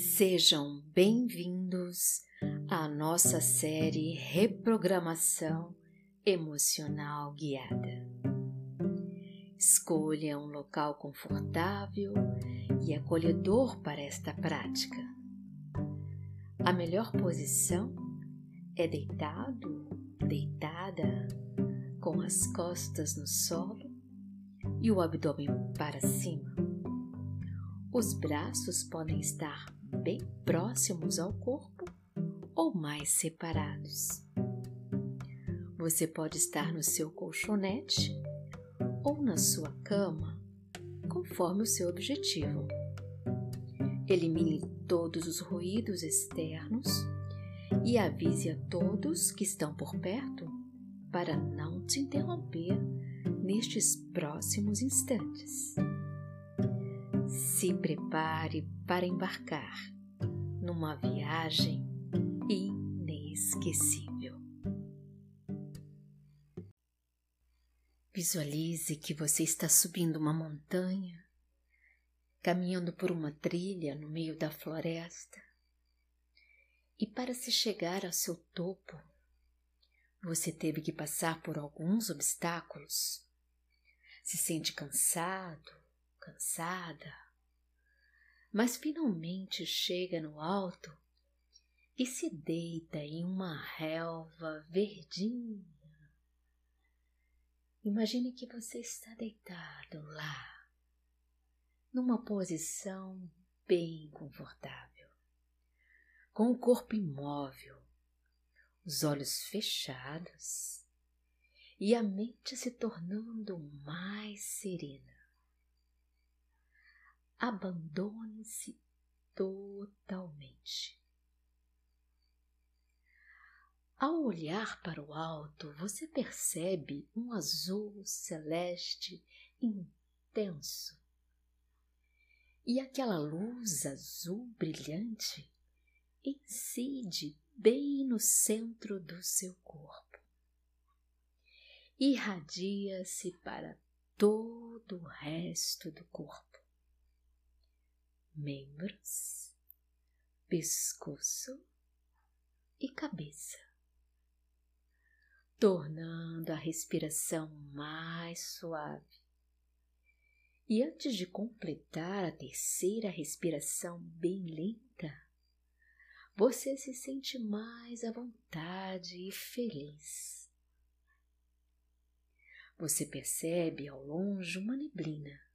Sejam bem-vindos à nossa série Reprogramação Emocional Guiada. Escolha um local confortável e acolhedor para esta prática. A melhor posição é deitado, deitada, com as costas no solo e o abdômen para cima. Os braços podem estar bem próximos ao corpo ou mais separados. Você pode estar no seu colchonete ou na sua cama, conforme o seu objetivo. Elimine todos os ruídos externos e avise a todos que estão por perto para não te interromper nestes próximos instantes. Se prepare para embarcar numa viagem inesquecível. Visualize que você está subindo uma montanha, caminhando por uma trilha no meio da floresta. E para se chegar ao seu topo, você teve que passar por alguns obstáculos. Se sente cansado, cansada, mas finalmente chega no alto e se deita em uma relva verdinha. Imagine que você está deitado lá, numa posição bem confortável, com o corpo imóvel, os olhos fechados e a mente se tornando mais serena abandone-se totalmente. Ao olhar para o alto, você percebe um azul celeste intenso. E aquela luz azul brilhante incide bem no centro do seu corpo. Irradia-se para todo o resto do corpo membros, pescoço e cabeça, tornando a respiração mais suave. E antes de completar a terceira respiração bem lenta, você se sente mais à vontade e feliz. Você percebe ao longe uma neblina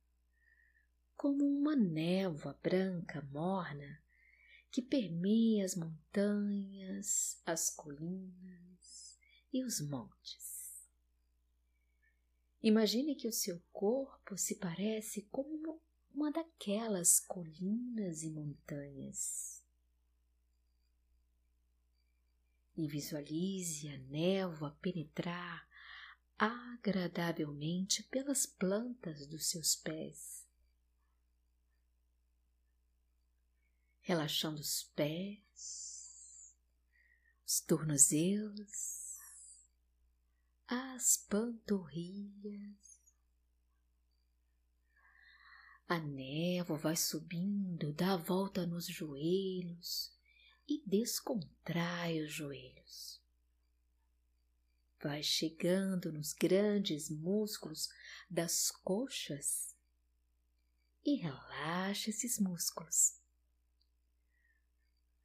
como uma névoa branca morna que permeia as montanhas, as colinas e os montes. Imagine que o seu corpo se parece como uma daquelas colinas e montanhas. E visualize a névoa penetrar agradavelmente pelas plantas dos seus pés relaxando os pés, os tornozelos, as panturrilhas. A névoa vai subindo, dá a volta nos joelhos e descontrai os joelhos. Vai chegando nos grandes músculos das coxas e relaxa esses músculos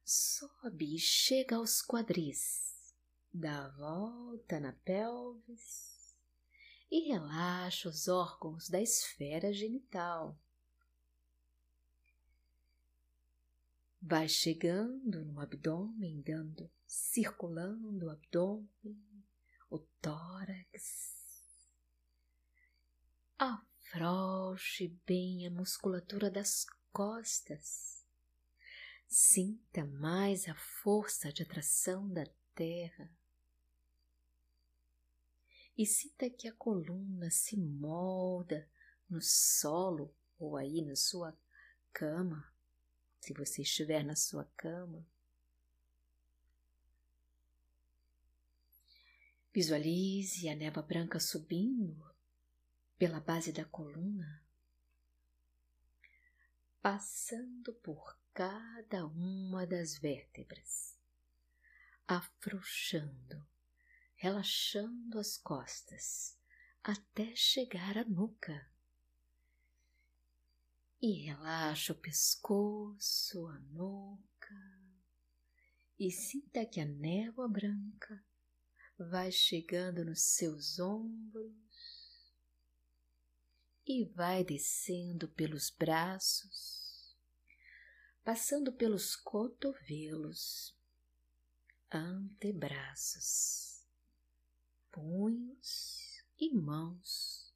sobe e chega aos quadris, dá a volta na pelvis e relaxa os órgãos da esfera genital. Vai chegando no abdômen, dando, circulando o abdômen, o tórax. Afrouxe bem a musculatura das costas Sinta mais a força de atração da terra e sinta que a coluna se molda no solo ou aí na sua cama, se você estiver na sua cama. Visualize a neva branca subindo pela base da coluna, passando por cada uma das vértebras, afrouxando, relaxando as costas até chegar à nuca. E relaxa o pescoço, a nuca, e sinta que a névoa branca vai chegando nos seus ombros e vai descendo pelos braços, passando pelos cotovelos, antebraços, punhos e mãos.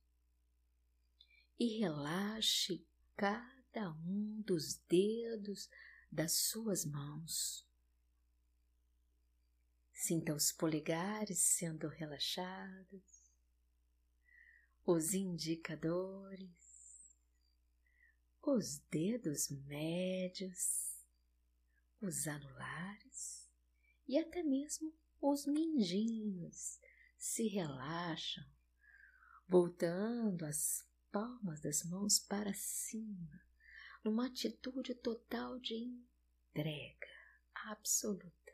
E relaxe cada um dos dedos das suas mãos. Sinta os polegares sendo relaxados, os indicadores, os dedos médios, os anulares e até mesmo os mindinhos se relaxam, voltando as palmas das mãos para cima, numa atitude total de entrega absoluta.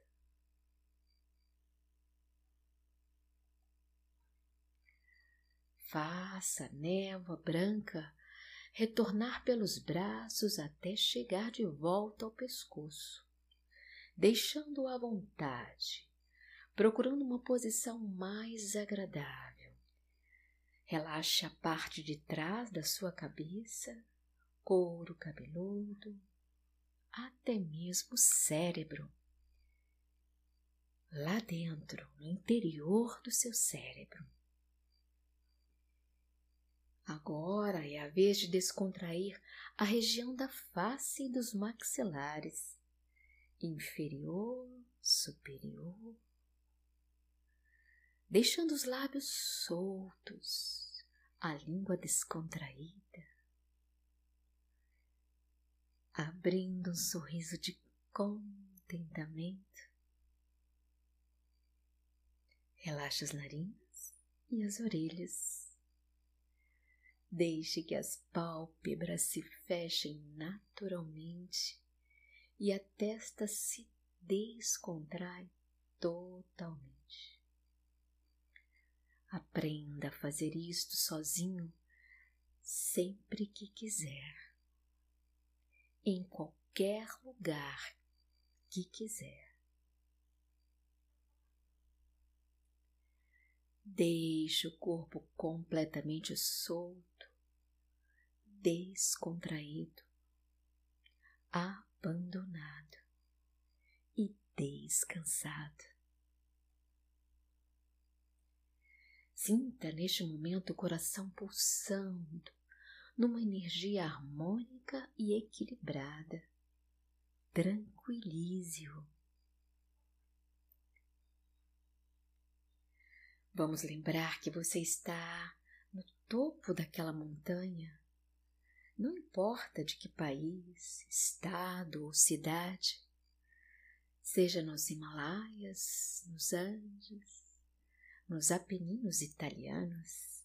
Faça névoa branca retornar pelos braços até chegar de volta ao pescoço, deixando-o à vontade, procurando uma posição mais agradável. Relaxe a parte de trás da sua cabeça, couro cabeludo, até mesmo o cérebro. Lá dentro, no interior do seu cérebro Agora a vez de descontrair a região da face e dos maxilares, inferior, superior, deixando os lábios soltos, a língua descontraída, abrindo um sorriso de contentamento. Relaxa as narinas e as orelhas Deixe que as pálpebras se fechem naturalmente e a testa se descontrai totalmente. Aprenda a fazer isto sozinho sempre que quiser, em qualquer lugar que quiser. Deixe o corpo completamente solto descontraído, abandonado e descansado. Sinta neste momento o coração pulsando numa energia harmônica e equilibrada. Tranquilize-o. Vamos lembrar que você está no topo daquela montanha não importa de que país, estado ou cidade, seja nos Himalaias, nos Andes, nos Apeninos italianos,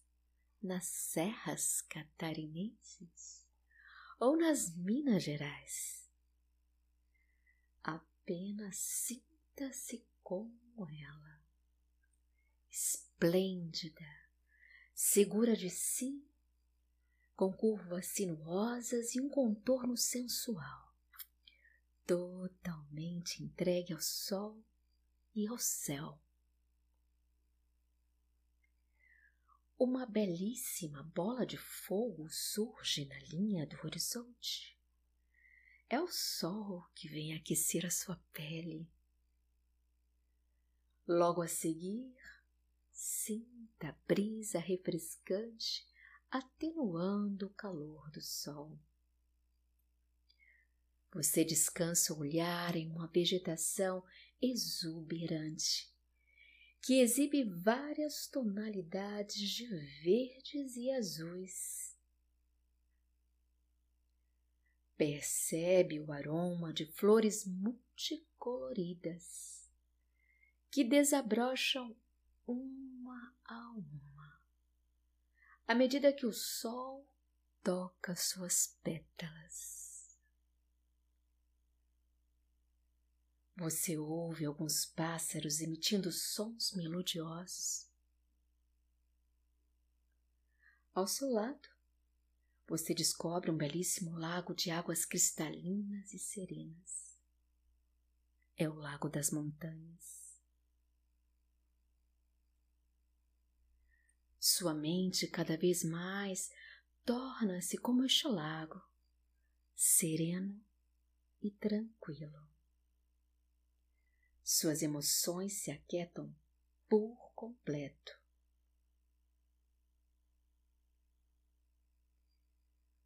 nas serras catarinenses ou nas Minas Gerais. Apenas sinta-se como ela, esplêndida, segura de si com curvas sinuosas e um contorno sensual, totalmente entregue ao sol e ao céu. Uma belíssima bola de fogo surge na linha do horizonte. É o sol que vem aquecer a sua pele. Logo a seguir, sinta a brisa refrescante atenuando o calor do sol. Você descansa o olhar em uma vegetação exuberante que exibe várias tonalidades de verdes e azuis. Percebe o aroma de flores multicoloridas que desabrocham uma a uma à medida que o sol toca suas pétalas. Você ouve alguns pássaros emitindo sons melodiosos. Ao seu lado, você descobre um belíssimo lago de águas cristalinas e serenas. É o Lago das Montanhas. Sua mente cada vez mais torna-se como este lago, sereno e tranquilo. Suas emoções se aquietam por completo.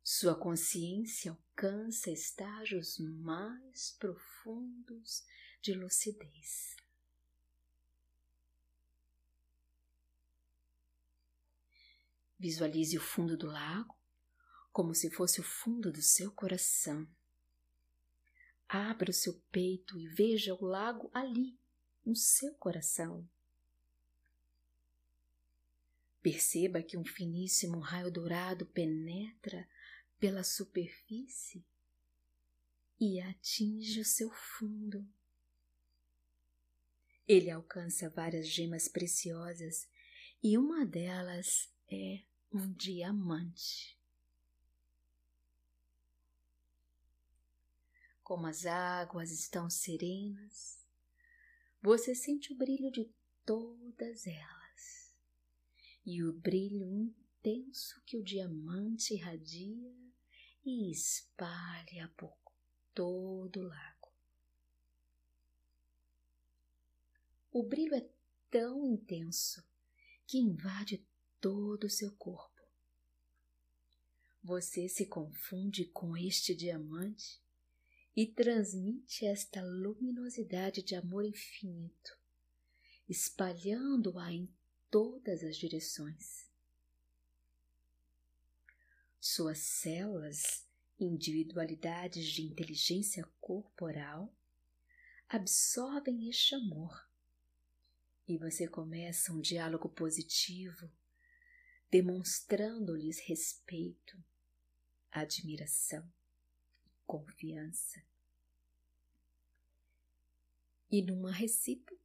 Sua consciência alcança estágios mais profundos de lucidez. Visualize o fundo do lago como se fosse o fundo do seu coração. Abra o seu peito e veja o lago ali, no seu coração. Perceba que um finíssimo raio dourado penetra pela superfície e atinge o seu fundo. Ele alcança várias gemas preciosas e uma delas é um diamante. Como as águas estão serenas, você sente o brilho de todas elas e o brilho intenso que o diamante irradia e espalha por todo o lago. O brilho é tão intenso que invade todo o seu corpo. Você se confunde com este diamante e transmite esta luminosidade de amor infinito, espalhando-a em todas as direções. Suas células, individualidades de inteligência corporal, absorvem este amor e você começa um diálogo positivo, demonstrando-lhes respeito, admiração e confiança. E numa recíproca,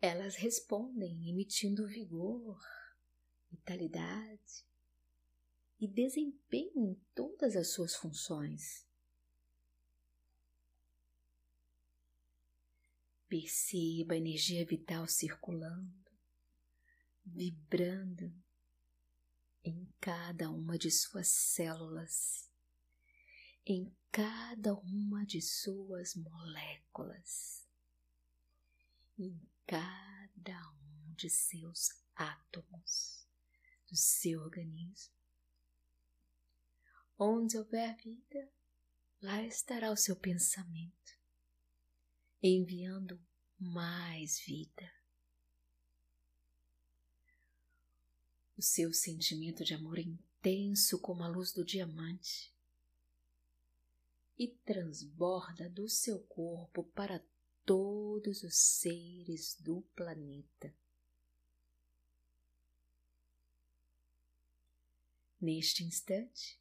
elas respondem emitindo vigor, vitalidade e desempenho em todas as suas funções. Perceba a energia vital circulando, vibrando em cada uma de suas células, em cada uma de suas moléculas, em cada um de seus átomos do seu organismo. Onde houver vida, lá estará o seu pensamento, enviando mais vida. O seu sentimento de amor intenso como a luz do diamante e transborda do seu corpo para todos os seres do planeta. Neste instante,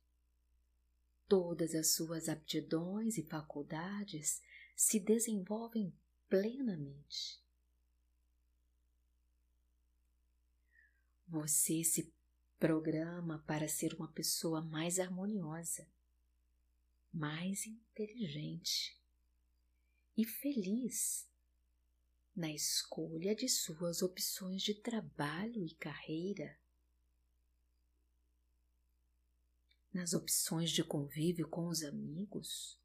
todas as suas aptidões e faculdades se desenvolvem plenamente. Você se programa para ser uma pessoa mais harmoniosa, mais inteligente e feliz na escolha de suas opções de trabalho e carreira. nas opções de convívio com os amigos,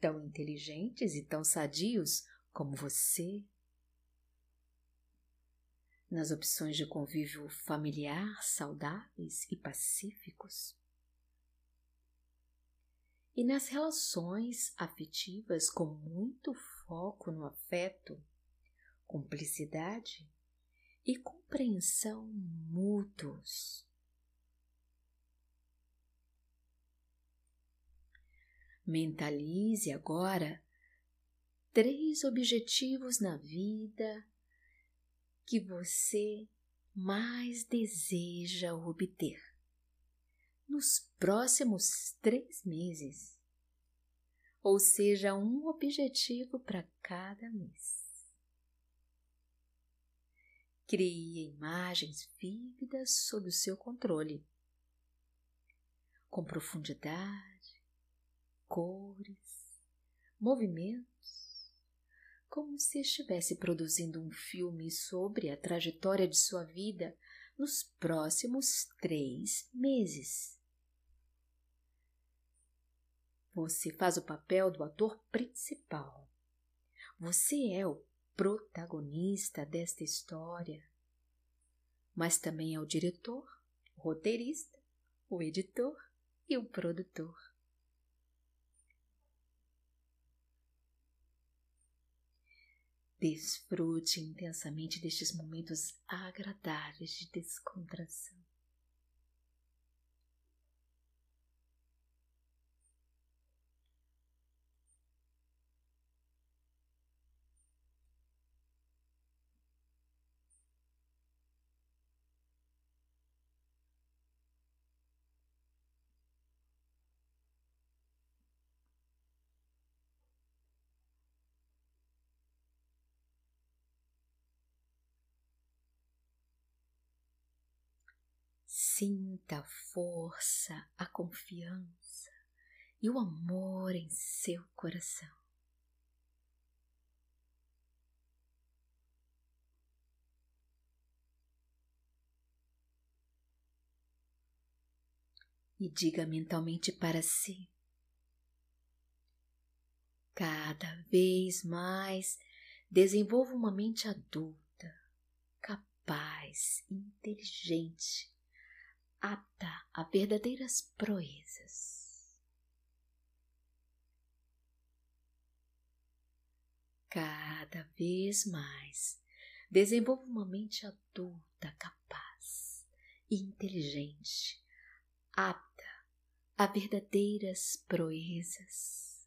tão inteligentes e tão sadios como você, nas opções de convívio familiar saudáveis e pacíficos, e nas relações afetivas com muito foco no afeto, cumplicidade e compreensão mútuos. Mentalize agora três objetivos na vida que você mais deseja obter nos próximos três meses. ou seja, um objetivo para cada mês. Crie imagens vívidas sob o seu controle, com profundidade, cores, movimentos, como se estivesse produzindo um filme sobre a trajetória de sua vida nos próximos três meses. Você faz o papel do ator principal. Você é o protagonista desta história. Mas também é o diretor, o roteirista, o editor e o produtor. Desfrute intensamente destes momentos agradáveis de descontração. Sinta a força, a confiança e o amor em seu coração. E diga mentalmente para si: cada vez mais desenvolva uma mente adulta, capaz, inteligente apta a verdadeiras proezas. Cada vez mais desenvolva uma mente adulta, capaz e inteligente, apta a verdadeiras proezas.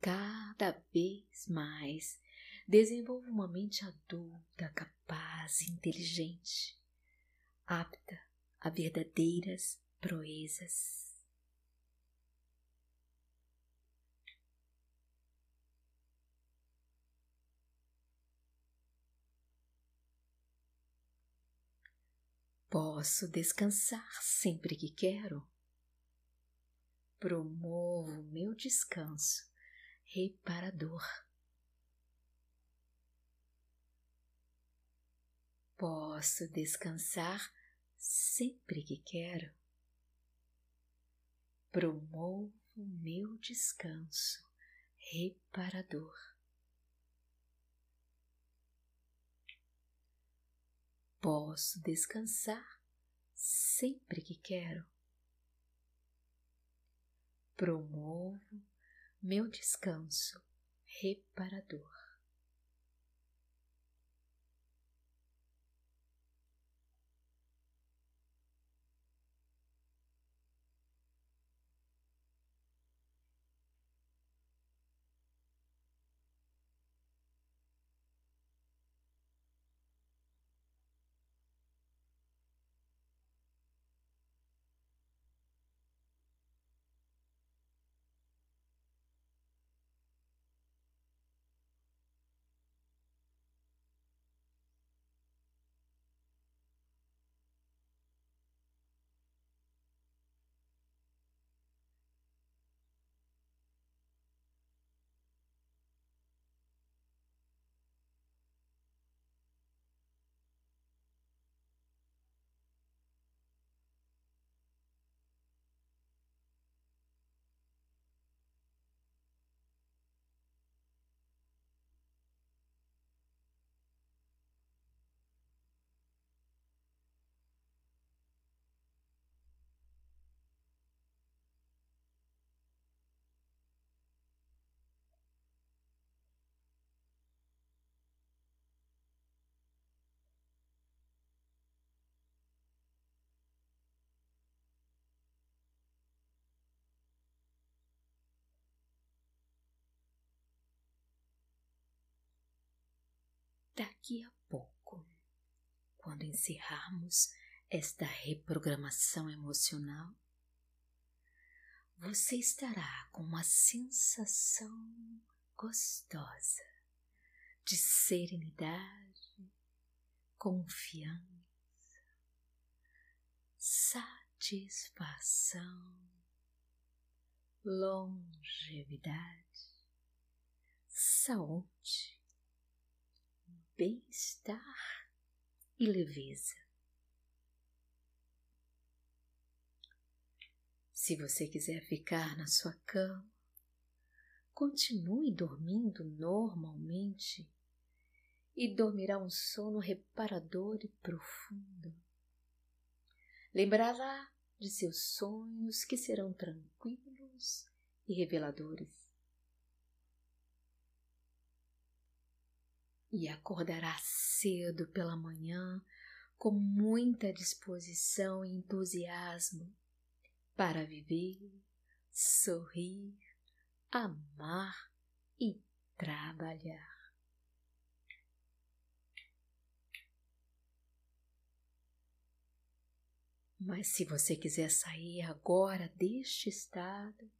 Cada vez mais Desenvolva uma mente adulta, capaz e inteligente, apta a verdadeiras proezas. Posso descansar sempre que quero. Promovo meu descanso reparador. Posso descansar sempre que quero. Promovo meu descanso reparador. Posso descansar sempre que quero. Promovo meu descanso reparador. Daqui a pouco, quando encerrarmos esta reprogramação emocional, você estará com uma sensação gostosa de serenidade, confiança, satisfação, longevidade, saúde, bem-estar e leveza. Se você quiser ficar na sua cama, continue dormindo normalmente e dormirá um sono reparador e profundo. Lembrará de seus sonhos que serão tranquilos e reveladores. E acordará cedo pela manhã com muita disposição e entusiasmo para viver, sorrir, amar e trabalhar. Mas se você quiser sair agora deste estado,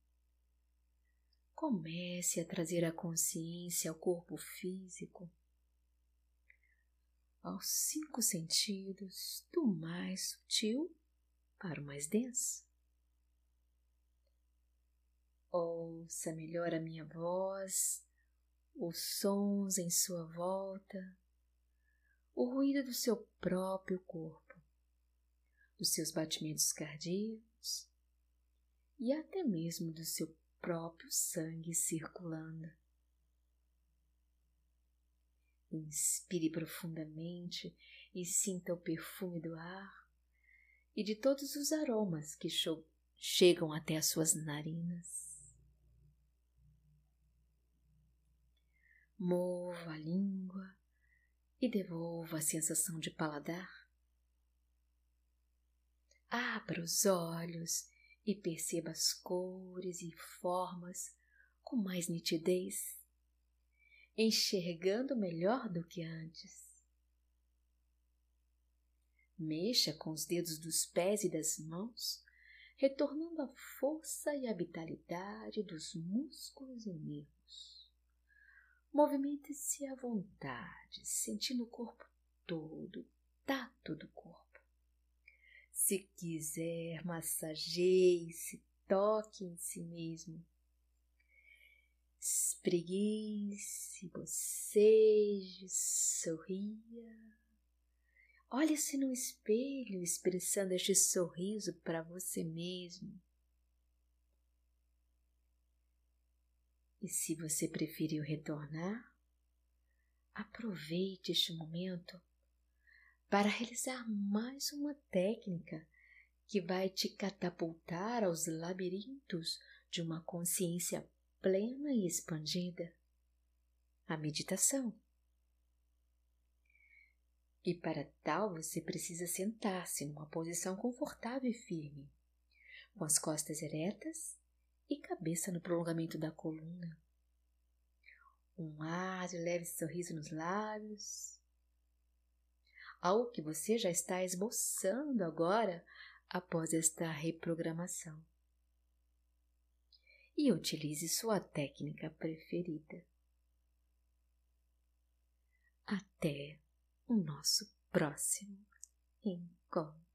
comece a trazer a consciência ao corpo físico, aos cinco sentidos, do mais sutil para o mais denso. Ouça melhor a minha voz, os sons em sua volta, o ruído do seu próprio corpo, dos seus batimentos cardíacos e até mesmo do seu próprio sangue circulando. Inspire profundamente e sinta o perfume do ar e de todos os aromas que chegam até as suas narinas. Mova a língua e devolva a sensação de paladar. Abra os olhos e perceba as cores e formas com mais nitidez, enxergando melhor do que antes. Mexa com os dedos dos pés e das mãos, retornando a força e a vitalidade dos músculos e nervos. Movimente-se à vontade, sentindo o corpo todo, o tato do corpo. Se quiser, massageie-se, toque em si mesmo. Espreguice, boceje, sorria. Olhe-se no espelho, expressando este sorriso para você mesmo. E se você preferiu retornar, aproveite este momento para realizar mais uma técnica que vai te catapultar aos labirintos de uma consciência plena e expandida a meditação. E para tal você precisa sentar-se numa posição confortável e firme, com as costas eretas e cabeça no prolongamento da coluna. Um ar de leve sorriso nos lábios. Algo que você já está esboçando agora após esta reprogramação e utilize sua técnica preferida. Até o nosso próximo encontro.